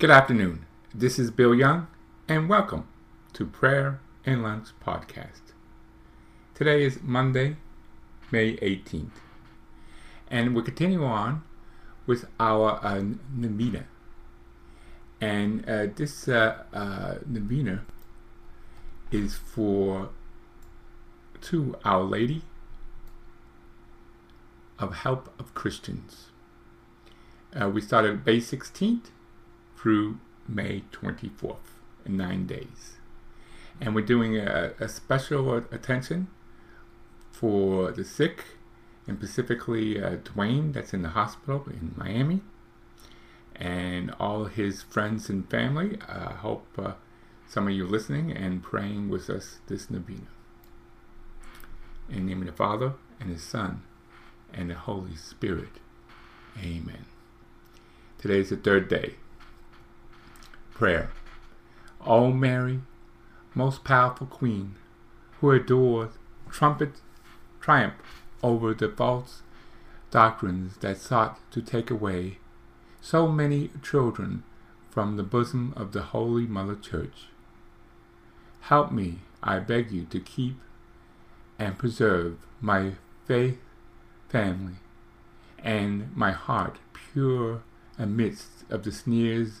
Good afternoon. This is Bill Young, and welcome to Prayer and Lunch Podcast. Today is Monday, May 18th, and we continue on with our uh. And uh, this uh, uh, is for to Our Lady of Help of Christians. Uh, we started May 16th through May 24th in nine days. And we're doing a, a special attention for the sick, and specifically uh, Dwayne, that's in the hospital in Miami, and all his friends and family. I hope uh, some of you listening and praying with us this novena. In the name of the Father, and the Son, and the Holy Spirit. Amen. Today is the third day Prayer. O Mary, most powerful Queen, who adores trumpet triumph over the false doctrines that sought to take away so many children from the bosom of the Holy Mother Church. Help me, I beg you, to keep and preserve my faith, family, and my heart pure amidst of the sneers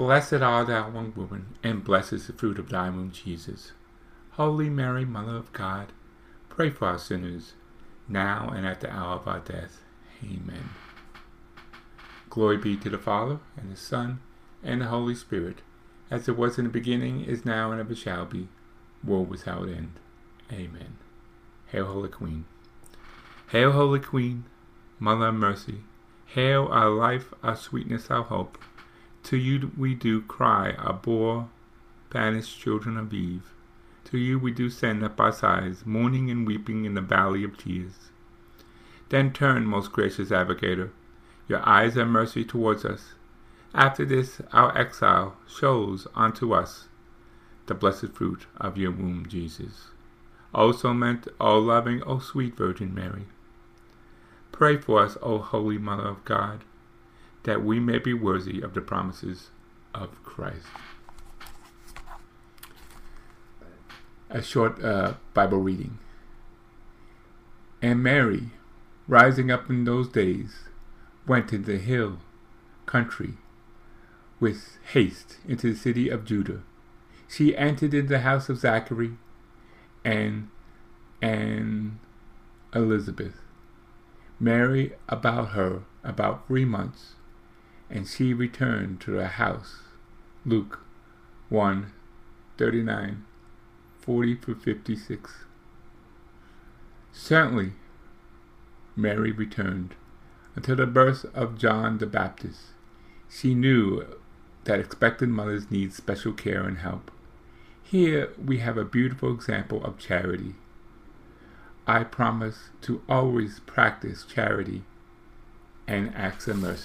Blessed art thou among women, and blessed is the fruit of thy womb, Jesus. Holy Mary, Mother of God, pray for us sinners, now and at the hour of our death. Amen. Glory be to the Father, and the Son, and the Holy Spirit, as it was in the beginning, is now, and ever shall be, world without end. Amen. Hail, Holy Queen. Hail, Holy Queen, Mother of Mercy. Hail, our life, our sweetness, our hope. To you we do cry, poor, banished children of Eve. To you we do send up our sighs, mourning and weeping in the valley of tears. Then turn, most gracious Advocator, your eyes of mercy towards us. After this our exile shows unto us the blessed fruit of your womb, Jesus. O meant, O loving, O sweet Virgin Mary. Pray for us, O Holy Mother of God that we may be worthy of the promises of Christ. A short uh, Bible reading. And Mary, rising up in those days, went into the hill country with haste into the city of Judah. She entered into the house of Zachary and and Elizabeth. Mary about her about three months and she returned to her house. Luke 1 39, 40 through 56. Certainly, Mary returned until the birth of John the Baptist. She knew that expectant mothers need special care and help. Here we have a beautiful example of charity. I promise to always practice charity and acts of mercy.